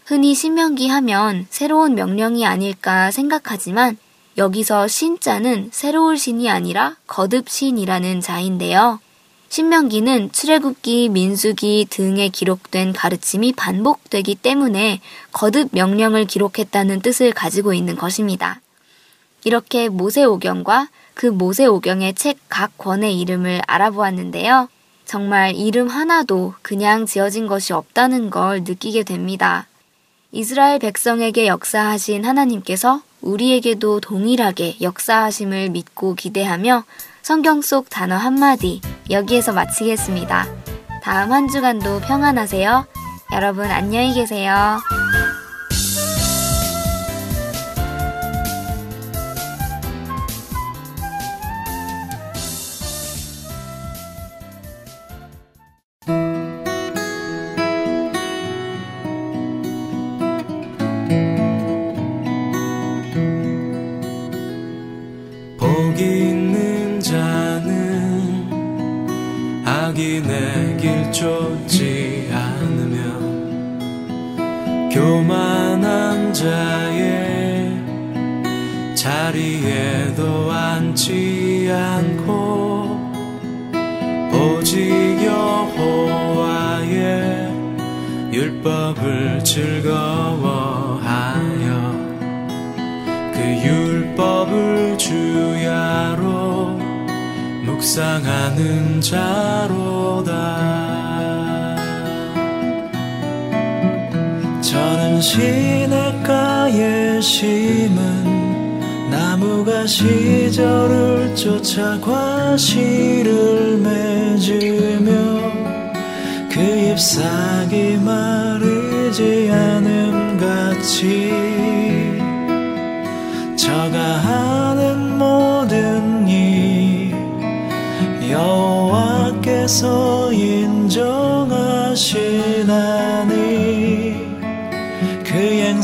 흔히 신명기 하면 새로운 명령이 아닐까 생각하지만 여기서 신자는 새로울 신이 아니라 거듭 신이라는 자인데요. 신명기는 출애굽기, 민수기 등에 기록된 가르침이 반복되기 때문에 거듭 명령을 기록했다는 뜻을 가지고 있는 것입니다. 이렇게 모세오경과 그 모세오경의 책 각 권의 이름을 알아보았는데요. 정말 이름 하나도 그냥 지어진 것이 없다는 걸 느끼게 됩니다. 이스라엘 백성에게 역사하신 하나님께서 우리에게도 동일하게 역사하심을 믿고 기대하며 성경 속 단어 한마디, 여기에서 마치겠습니다. 다음 한 주간도 평안하세요. 여러분 안녕히 계세요.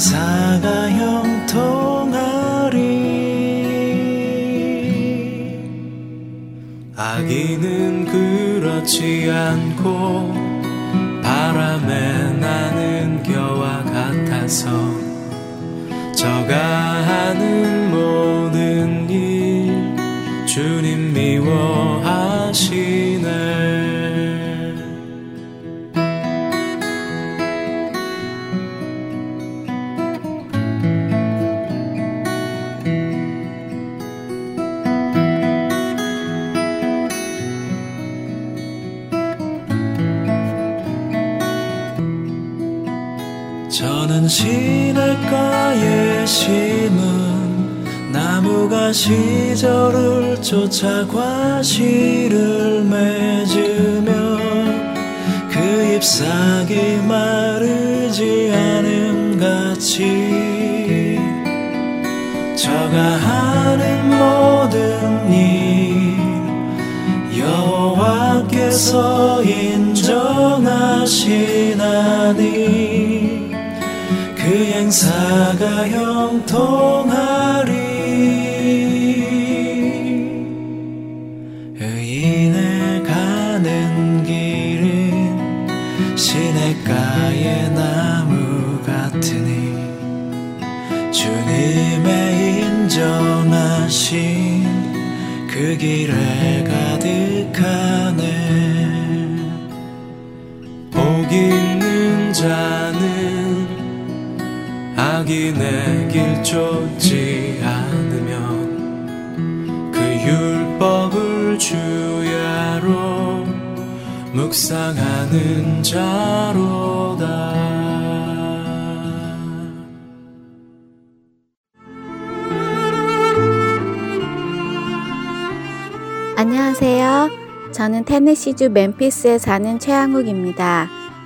그 행사가 형 통하리. 악인은 그렇지 않고 바람에 나는 겨와 같아서 저가 하는 심은 나무가 시절을 쫓아 과실을 맺으며 그 잎사귀 마르지 않음 같이 저가 하는 모든 일 여호와께서 인정하시나니 그 행사가 형통하리. 의인의 가는 길은 시냇가의 나무 같으니 주님의 인정하신 그 길에 악인의 길 쫓지 않으면 그 율법을 주야로 묵상하는 자로다 안녕하세요. 저는 테네시주 멤피스에 사는 최양욱입니다.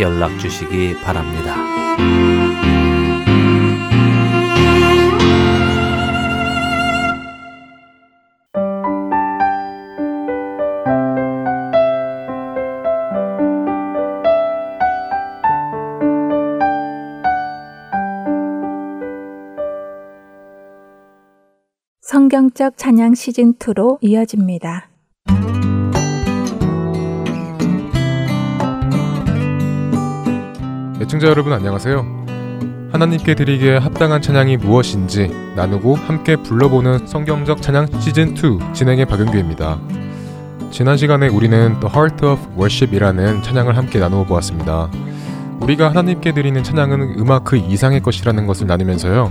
연락 주시기 바랍니다. 성경적 찬양 시즌 2로 이어집니다. 애청자 여러분 안녕하세요. 하나님께 드리기에 합당한 찬양이 무엇인지 나누고 함께 불러보는 성경적 찬양 시즌 2 진행의 박은규입니다. 지난 시간에 우리는 The Heart of Worship이라는 찬양을 함께 나누어 보았습니다. 우리가 하나님께 드리는 찬양은 음악 그 이상의 것이라는 것을 나누면서요.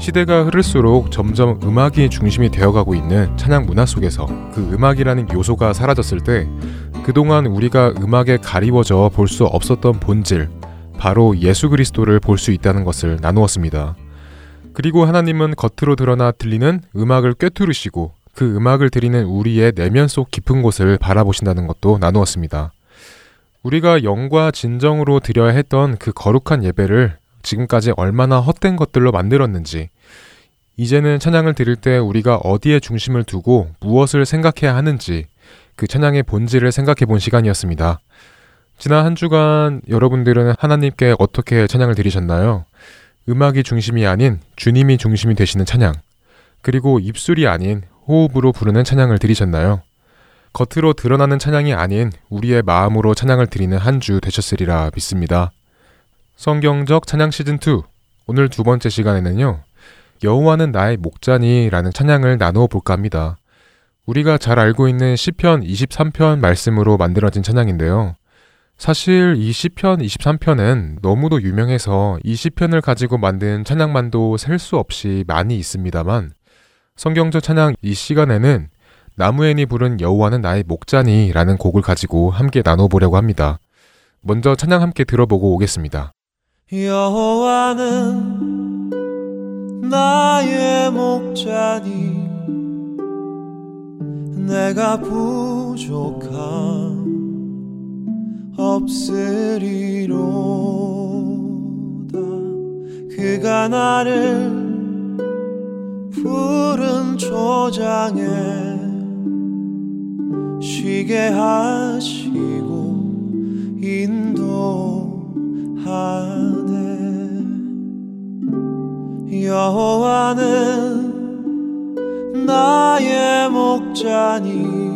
시대가 흐를수록 점점 음악이 중심이 되어가고 있는 찬양 문화 속에서 그 음악이라는 요소가 사라졌을 때 그동안 우리가 음악에 가리워져 볼 수 없었던 본질, 바로 예수 그리스도를 볼 수 있다는 것을 나누었습니다. 그리고 하나님은 겉으로 드러나 들리는 음악을 꿰뚫으시고 그 음악을 드리는 우리의 내면 속 깊은 곳을 바라보신다는 것도 나누었습니다. 우리가 영과 진정으로 드려야 했던 그 거룩한 예배를 지금까지 얼마나 헛된 것들로 만들었는지, 이제는 찬양을 드릴 때 우리가 어디에 중심을 두고 무엇을 생각해야 하는지 그 찬양의 본질을 생각해 본 시간이었습니다. 지난 한 주간 여러분들은 하나님께 어떻게 찬양을 드리셨나요? 음악이 중심이 아닌 주님이 중심이 되시는 찬양, 그리고 입술이 아닌 호흡으로 부르는 찬양을 드리셨나요? 겉으로 드러나는 찬양이 아닌 우리의 마음으로 찬양을 드리는 한 주 되셨으리라 믿습니다. 성경적 찬양 시즌 2 오늘 두 번째 시간에는요. 여호와는 나의 목자니라는 찬양을 나누어 볼까 합니다. 우리가 잘 알고 있는 시편 23편 말씀으로 만들어진 찬양인데요. 사실 이 시편 23편은 너무도 유명해서 이 시편을 가지고 만든 찬양만도 셀 수 없이 많이 있습니다만 성경적 찬양 이 시간에는 나무엔이 부른 여호와는 나의 목자니라는 곡을 가지고 함께 나눠보려고 합니다. 먼저 찬양 함께 들어보고 오겠습니다. 여호와는 나의 목자니 내가 부족함 없으리로다. 그가 나를 푸른 초장에 쉬게 하시고 인도하네. 여호와는 나의 목자니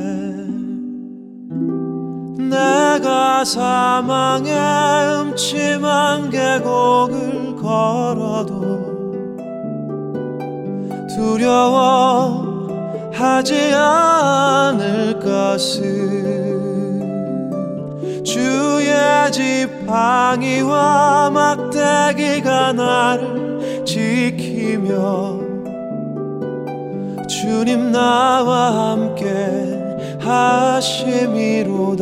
사망의 음침한 계곡을 걸어도 두려워하지 않을 것을 주의 지팡이와 막대기가 나를 지키며 주님 나와 함께 하심이로다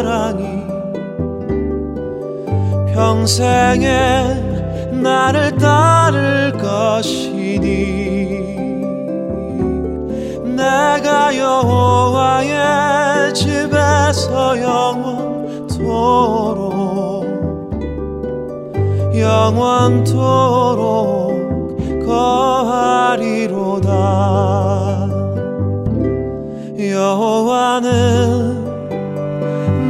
사랑이 평생에 나를 따를 것이니 내가 여호와의 집에서 영원토록 영원토록 거하리로다. 여호와는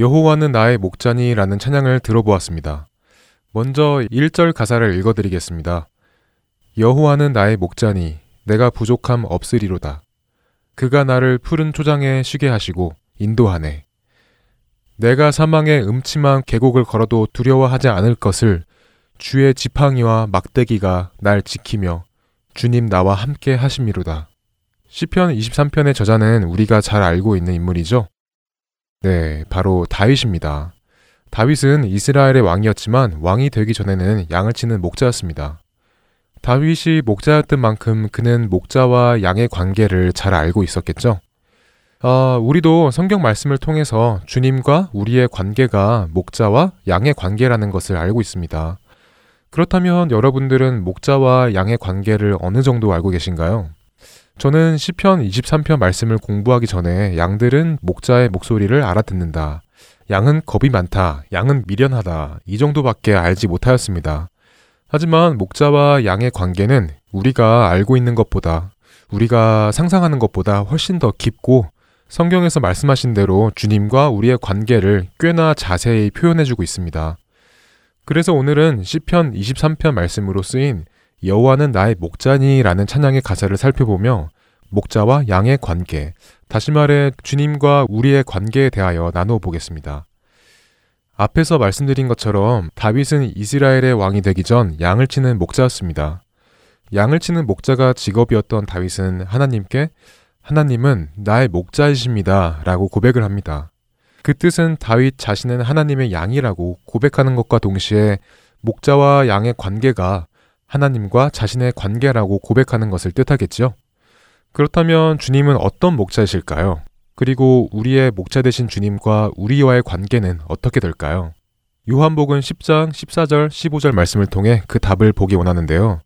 여호와는 나의 목자니라는 찬양을 들어보았습니다. 먼저 1절 가사를 읽어드리겠습니다. 여호와는 나의 목자니 내가 부족함 없으리로다. 그가 나를 푸른 초장에 쉬게 하시고 인도하네. 내가 사망의 음침한 계곡을 걸어도 두려워하지 않을 것을 주의 지팡이와 막대기가 날 지키며 주님 나와 함께 하심이로다. 시편 23편의 저자는 우리가 잘 알고 있는 인물이죠. 네, 바로 다윗입니다. 다윗은 이스라엘의 왕이었지만 왕이 되기 전에는 양을 치는 목자였습니다. 다윗이 목자였던 만큼 그는 목자와 양의 관계를 잘 알고 있었겠죠. 아, 우리도 성경 말씀을 통해서 주님과 우리의 관계가 목자와 양의 관계라는 것을 알고 있습니다. 그렇다면 여러분들은 목자와 양의 관계를 어느 정도 알고 계신가요? 저는 시편 23편 말씀을 공부하기 전에 양들은 목자의 목소리를 알아듣는다. 양은 겁이 많다. 양은 미련하다. 이 정도밖에 알지 못하였습니다. 하지만 목자와 양의 관계는 우리가 알고 있는 것보다 우리가 상상하는 것보다 훨씬 더 깊고 성경에서 말씀하신 대로 주님과 우리의 관계를 꽤나 자세히 표현해 주고 있습니다. 그래서 오늘은 시편 23편 말씀으로 쓰인 여호와는 나의 목자니라는 찬양의 가사를 살펴보며 목자와 양의 관계, 다시 말해 주님과 우리의 관계에 대하여 나누어 보겠습니다. 앞에서 말씀드린 것처럼 다윗은 이스라엘의 왕이 되기 전 양을 치는 목자였습니다. 양을 치는 목자가 직업이었던 다윗은 하나님께 하나님은 나의 목자이십니다. 라고 고백을 합니다. 그 뜻은 다윗 자신은 하나님의 양이라고 고백하는 것과 동시에 목자와 양의 관계가 하나님과 자신의 관계라고 고백하는 것을 뜻하겠죠. 그렇다면 주님은 어떤 목자이실까요? 그리고 우리의 목자 되신 주님과 우리와의 관계는 어떻게 될까요? 요한복음 10장 14절 15절 말씀을 통해 그 답을 보기 원하는데요.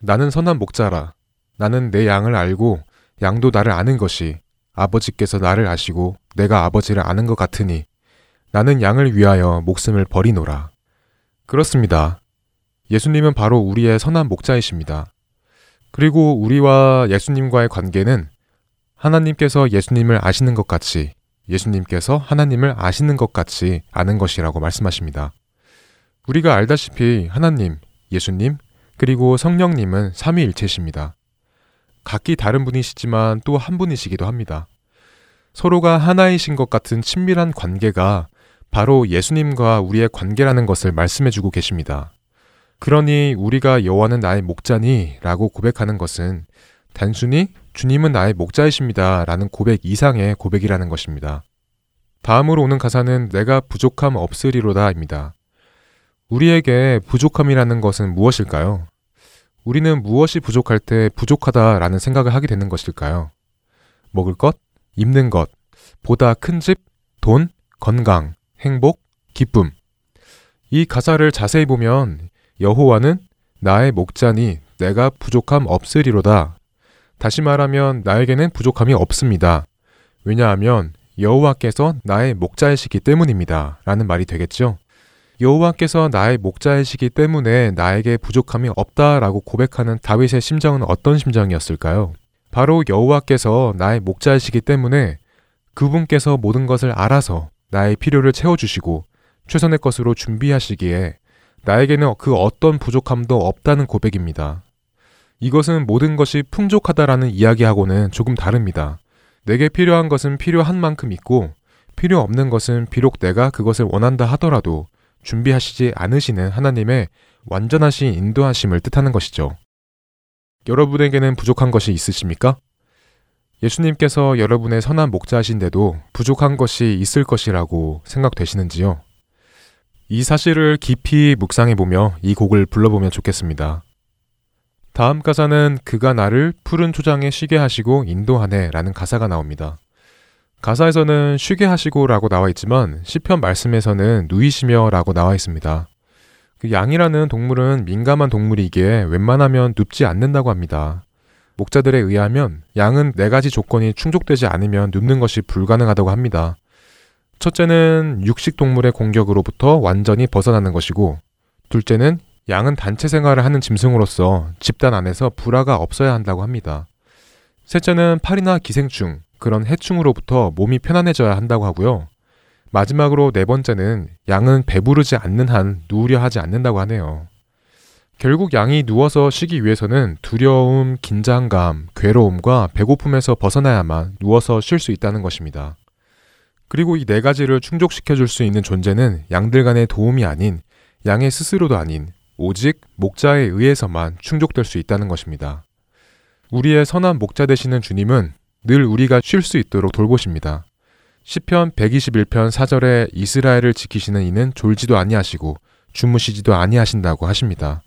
나는 선한 목자라. 나는 내 양을 알고 양도 나를 아는 것이 아버지께서 나를 아시고 내가 아버지를 아는 것 같으니 나는 양을 위하여 목숨을 버리노라. 그렇습니다. 예수님은 바로 우리의 선한 목자이십니다. 그리고 우리와 예수님과의 관계는 하나님께서 예수님을 아시는 것 같이 예수님께서 하나님을 아시는 것 같이 아는 것이라고 말씀하십니다. 우리가 알다시피 하나님, 예수님, 그리고 성령님은 삼위일체십니다. 각기 다른 분이시지만 또 한 분이시기도 합니다. 서로가 하나이신 것 같은 친밀한 관계가 바로 예수님과 우리의 관계라는 것을 말씀해 주고 계십니다. 그러니 우리가 여호와는 나의 목자니 라고 고백하는 것은 단순히 주님은 나의 목자이십니다 라는 고백 이상의 고백이라는 것입니다. 다음으로 오는 가사는 내가 부족함 없으리로다입니다. 우리에게 부족함이라는 것은 무엇일까요? 우리는 무엇이 부족할 때 부족하다라는 생각을 하게 되는 것일까요? 먹을 것, 입는 것, 보다 큰 집, 돈, 건강, 행복, 기쁨. 이 가사를 자세히 보면 여호와는 나의 목자니 내가 부족함 없으리로다. 다시 말하면 나에게는 부족함이 없습니다. 왜냐하면 여호와께서 나의 목자이시기 때문입니다. 라는 말이 되겠죠. 여호와께서 나의 목자이시기 때문에 나에게 부족함이 없다라고 고백하는 다윗의 심정은 어떤 심정이었을까요? 바로 여호와께서 나의 목자이시기 때문에 그분께서 모든 것을 알아서 나의 필요를 채워주시고 최선의 것으로 준비하시기에 나에게는 그 어떤 부족함도 없다는 고백입니다. 이것은 모든 것이 풍족하다라는 이야기하고는 조금 다릅니다. 내게 필요한 것은 필요한 만큼 있고 필요 없는 것은 비록 내가 그것을 원한다 하더라도 준비하시지 않으시는 하나님의 완전하신 인도하심을 뜻하는 것이죠. 여러분에게는 부족한 것이 있으십니까? 예수님께서 여러분의 선한 목자이신데도 부족한 것이 있을 것이라고 생각되시는지요? 이 사실을 깊이 묵상해 보며 이 곡을 불러보면 좋겠습니다. 다음 가사는 그가 나를 푸른 초장에 쉬게 하시고 인도하네 라는 가사가 나옵니다. 가사에서는 쉬게 하시고 라고 나와 있지만 시편 말씀에서는 누이시며 라고 나와 있습니다. 그 양이라는 동물은 민감한 동물이기에 웬만하면 눕지 않는다고 합니다. 목자들에 의하면 양은 네 가지 조건이 충족되지 않으면 눕는 것이 불가능하다고 합니다. 첫째는 육식 동물의 공격으로부터 완전히 벗어나는 것이고, 둘째는 양은 단체 생활을 하는 짐승으로서 집단 안에서 불화가 없어야 한다고 합니다. 셋째는 팔이나 기생충, 그런 해충으로부터 몸이 편안해져야 한다고 하고요. 마지막으로 네 번째는 양은 배부르지 않는 한 누우려 하지 않는다고 하네요. 결국 양이 누워서 쉬기 위해서는 두려움, 긴장감, 괴로움과 배고픔에서 벗어나야만 누워서 쉴 수 있다는 것입니다. 그리고 이 네 가지를 충족시켜 줄 수 있는 존재는 양들 간의 도움이 아닌 양의 스스로도 아닌 오직 목자에 의해서만 충족될 수 있다는 것입니다. 우리의 선한 목자 되시는 주님은 늘 우리가 쉴 수 있도록 돌보십니다. 시편 121편 4절에 이스라엘을 지키시는 이는 졸지도 아니하시고 주무시지도 아니하신다고 하십니다.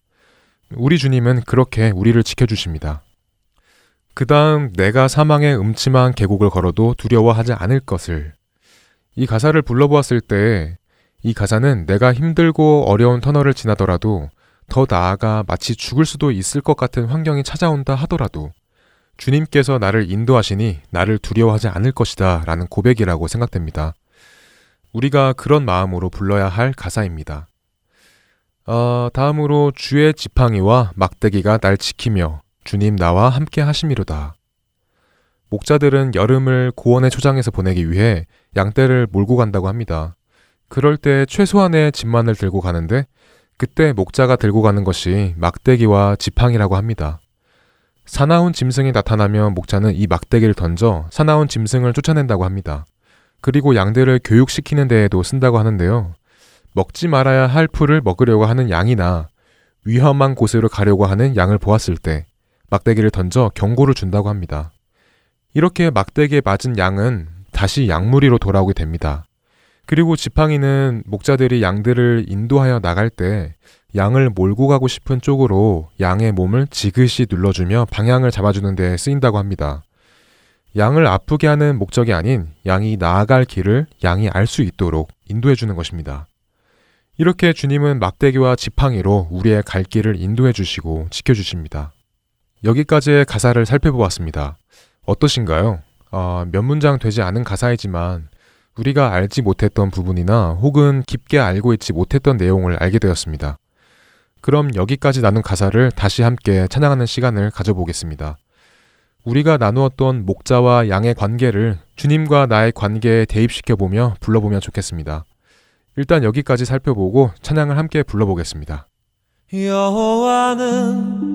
우리 주님은 그렇게 우리를 지켜주십니다. 그 다음 내가 사망의 음침한 계곡을 걸어도 두려워하지 않을 것을 이 가사를 불러보았을 때 이 가사는 내가 힘들고 어려운 터널을 지나더라도 더 나아가 마치 죽을 수도 있을 것 같은 환경이 찾아온다 하더라도 주님께서 나를 인도하시니 나를 두려워하지 않을 것이다 라는 고백이라고 생각됩니다. 우리가 그런 마음으로 불러야 할 가사입니다. 어, 다음으로 주의 지팡이와 막대기가 날 지키며 주님 나와 함께 하심이로다. 목자들은 여름을 고원의 초장에서 보내기 위해 양떼를 몰고 간다고 합니다. 그럴 때 최소한의 짐만을 들고 가는데 그때 목자가 들고 가는 것이 막대기와 지팡이라고 합니다. 사나운 짐승이 나타나면 목자는 이 막대기를 던져 사나운 짐승을 쫓아낸다고 합니다. 그리고 양들을 교육시키는 데에도 쓴다고 하는데요. 먹지 말아야 할 풀을 먹으려고 하는 양이나 위험한 곳으로 가려고 하는 양을 보았을 때 막대기를 던져 경고를 준다고 합니다. 이렇게 막대기에 맞은 양은 다시 양무리로 돌아오게 됩니다. 그리고 지팡이는 목자들이 양들을 인도하여 나갈 때 양을 몰고 가고 싶은 쪽으로 양의 몸을 지그시 눌러주며 방향을 잡아주는 데 쓰인다고 합니다. 양을 아프게 하는 목적이 아닌 양이 나아갈 길을 양이 알 수 있도록 인도해 주는 것입니다. 이렇게 주님은 막대기와 지팡이로 우리의 갈 길을 인도해 주시고 지켜 주십니다. 여기까지의 가사를 살펴보았습니다. 어떠신가요? 어, 몇 문장 되지 않은 가사이지만 우리가 알지 못했던 부분이나 혹은 깊게 알고 있지 못했던 내용을 알게 되었습니다. 그럼 여기까지 나눈 가사를 다시 함께 찬양하는 시간을 가져보겠습니다. 우리가 나누었던 목자와 양의 관계를 주님과 나의 관계에 대입시켜 보며 불러보면 좋겠습니다. 일단 여기까지 살펴보고 찬양을 함께 불러보겠습니다. 여호와는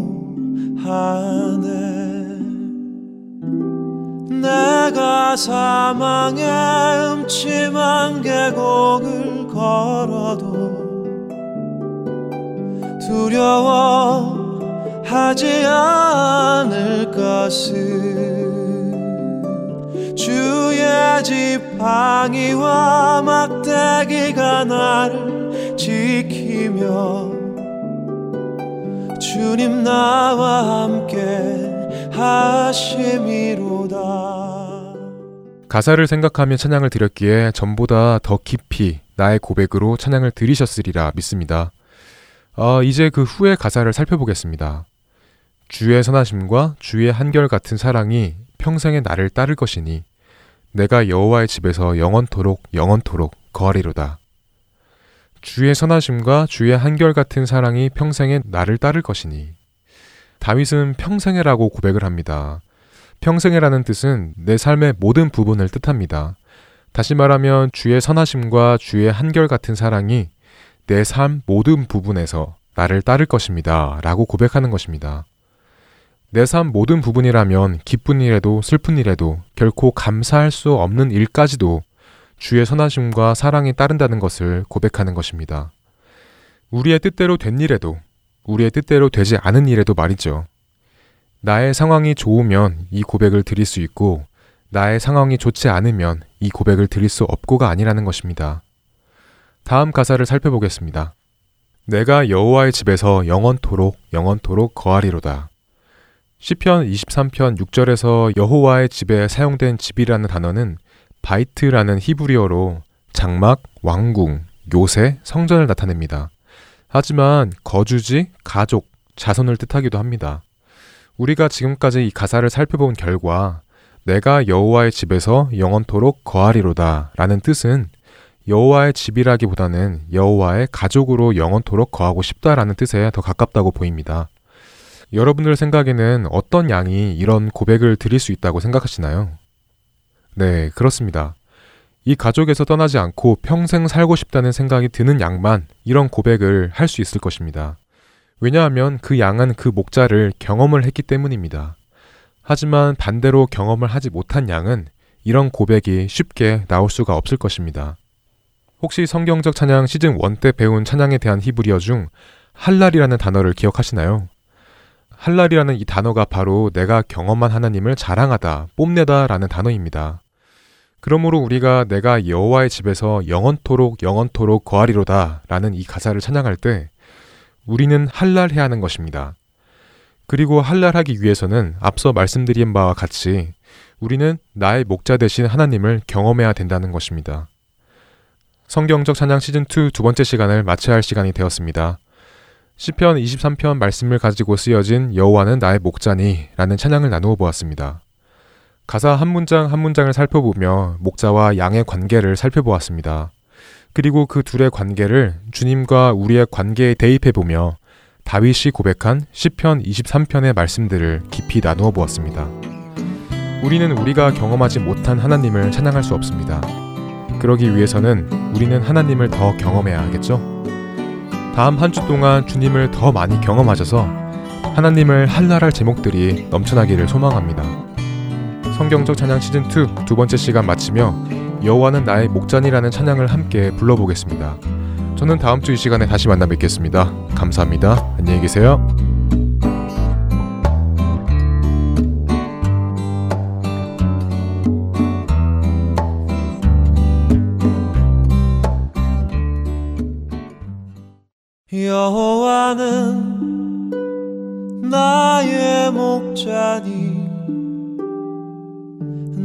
하네 내가 사망의 음침한 계곡을 걸어도 두려워하지 않을 것을 주의 지팡이와 막대기가 나를 지키며 주님 나와 함께 하심이로다 가사를 생각하며 찬양을 드렸기에 전보다 더 깊이 나의 고백으로 찬양을 드리셨으리라 믿습니다. 어, 이제 그 후의 가사를 살펴보겠습니다. 주의 선하심과 주의 한결 같은 사랑이 평생에 나를 따를 것이니 내가 여호와의 집에서 영원토록 영원토록 거하리로다. 주의 선하심과 주의 한결 같은 사랑이 평생에 나를 따를 것이니 다윗은 평생에라고 고백을 합니다. 평생에라는 뜻은 내 삶의 모든 부분을 뜻합니다. 다시 말하면 주의 선하심과 주의 한결 같은 사랑이 내 삶 모든 부분에서 나를 따를 것입니다. 라고 고백하는 것입니다. 내 삶 모든 부분이라면 기쁜 일에도 슬픈 일에도 결코 감사할 수 없는 일까지도 주의 선하심과 사랑이 따른다는 것을 고백하는 것입니다. 우리의 뜻대로 된 일에도 우리의 뜻대로 되지 않은 일에도 말이죠. 나의 상황이 좋으면 이 고백을 드릴 수 있고 나의 상황이 좋지 않으면 이 고백을 드릴 수 없고가 아니라는 것입니다. 다음 가사를 살펴보겠습니다. 내가 여호와의 집에서 영원토록 영원토록 거하리로다. 시편 23편 6절에서 여호와의 집에 사용된 집이라는 단어는 바이트라는 히브리어로 장막, 왕궁, 요새, 성전을 나타냅니다. 하지만 거주지, 가족, 자손을 뜻하기도 합니다. 우리가 지금까지 이 가사를 살펴본 결과 내가 여호와의 집에서 영원토록 거하리로다 라는 뜻은 여호와의 집이라기보다는 여호와의 가족으로 영원토록 거하고 싶다라는 뜻에 더 가깝다고 보입니다. 여러분들 생각에는 어떤 양이 이런 고백을 드릴 수 있다고 생각하시나요? 네, 그렇습니다. 이 가족에서 떠나지 않고 평생 살고 싶다는 생각이 드는 양만 이런 고백을 할 수 있을 것입니다. 왜냐하면 그 양은 그 목자를 경험을 했기 때문입니다. 하지만 반대로 경험을 하지 못한 양은 이런 고백이 쉽게 나올 수가 없을 것입니다. 혹시 성경적 찬양 시즌 1 때 배운 찬양에 대한 히브리어 중 할랄이라는 단어를 기억하시나요? 할랄이라는 이 단어가 바로 내가 경험한 하나님을 자랑하다, 뽐내다 라는 단어입니다. 그러므로 우리가 내가 여호와의 집에서 영원토록 영원토록 거하리로다라는 이 가사를 찬양할 때 우리는 할랄해야 하는 것입니다. 그리고 할랄하기 위해서는 앞서 말씀드린 바와 같이 우리는 나의 목자 되신 하나님을 경험해야 된다는 것입니다. 성경적 찬양 시즌 2 두 번째 시간을 마쳐야 할 시간이 되었습니다. 시편 23편 말씀을 가지고 쓰여진 여호와는 나의 목자니라는 찬양을 나누어 보았습니다. 가사 한 문장 한 문장을 살펴보며 목자와 양의 관계를 살펴보았습니다. 그리고 그 둘의 관계를 주님과 우리의 관계에 대입해 보며 다윗이 고백한 시편 23편의 말씀들을 깊이 나누어 보았습니다. 우리는 우리가 경험하지 못한 하나님을 찬양할 수 없습니다. 그러기 위해서는 우리는 하나님을 더 경험해야 하겠죠? 다음 한 주 동안 주님을 더 많이 경험하셔서 하나님을 한랄할 제목들이 넘쳐나기를 소망합니다. 성경적 찬양 시즌 2 두 번째 시간 마치며 여호와는 나의 목자니라는 찬양을 함께 불러보겠습니다. 저는 다음 주 이 시간에 다시 만나 뵙겠습니다. 감사합니다. 안녕히 계세요. 여호와는 나의 목자니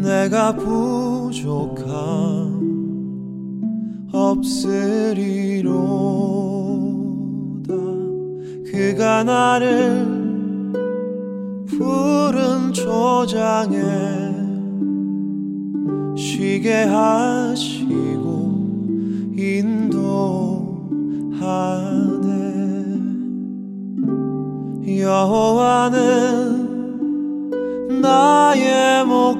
내가 부족함 없으리로다. 그가 나를 푸른 초장에 쉬게 하시고 인도하네. 여호와는 나의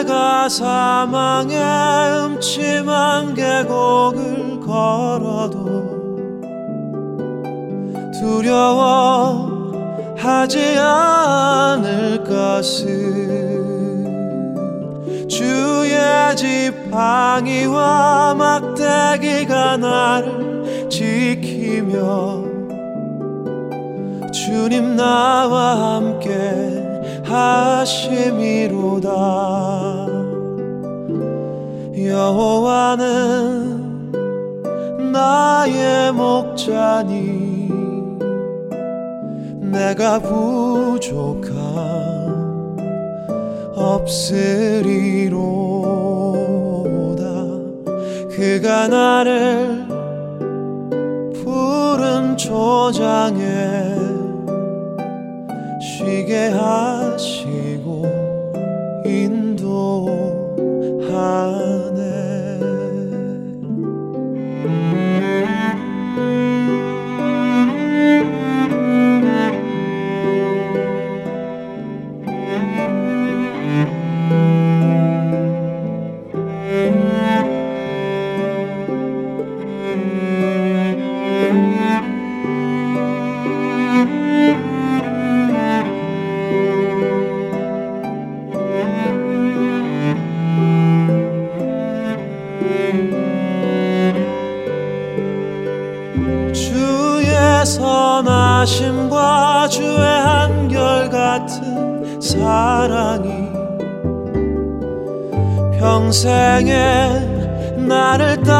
내가 사망의 음침한 계곡을 걸어도 두려워 하지 않을 것은 주의 지팡이와 막대기가 나를 지키며 주님 나와 함께 하심이로다. 여호와는 나의 목자니 내가 부족함 없으리로다. 그가 나를 푸른 초장에 쉬게 하시고 인도하 평생에 나를 따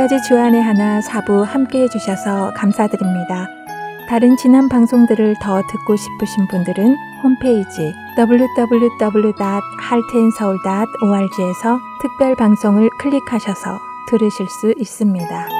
지금까지 주안의 하나 사부 함께 해주셔서 감사드립니다. 다른 지난 방송들을 더 듣고 싶으신 분들은 홈페이지 www.heartandseoul.org에서 특별 방송을 클릭하셔서 들으실 수 있습니다.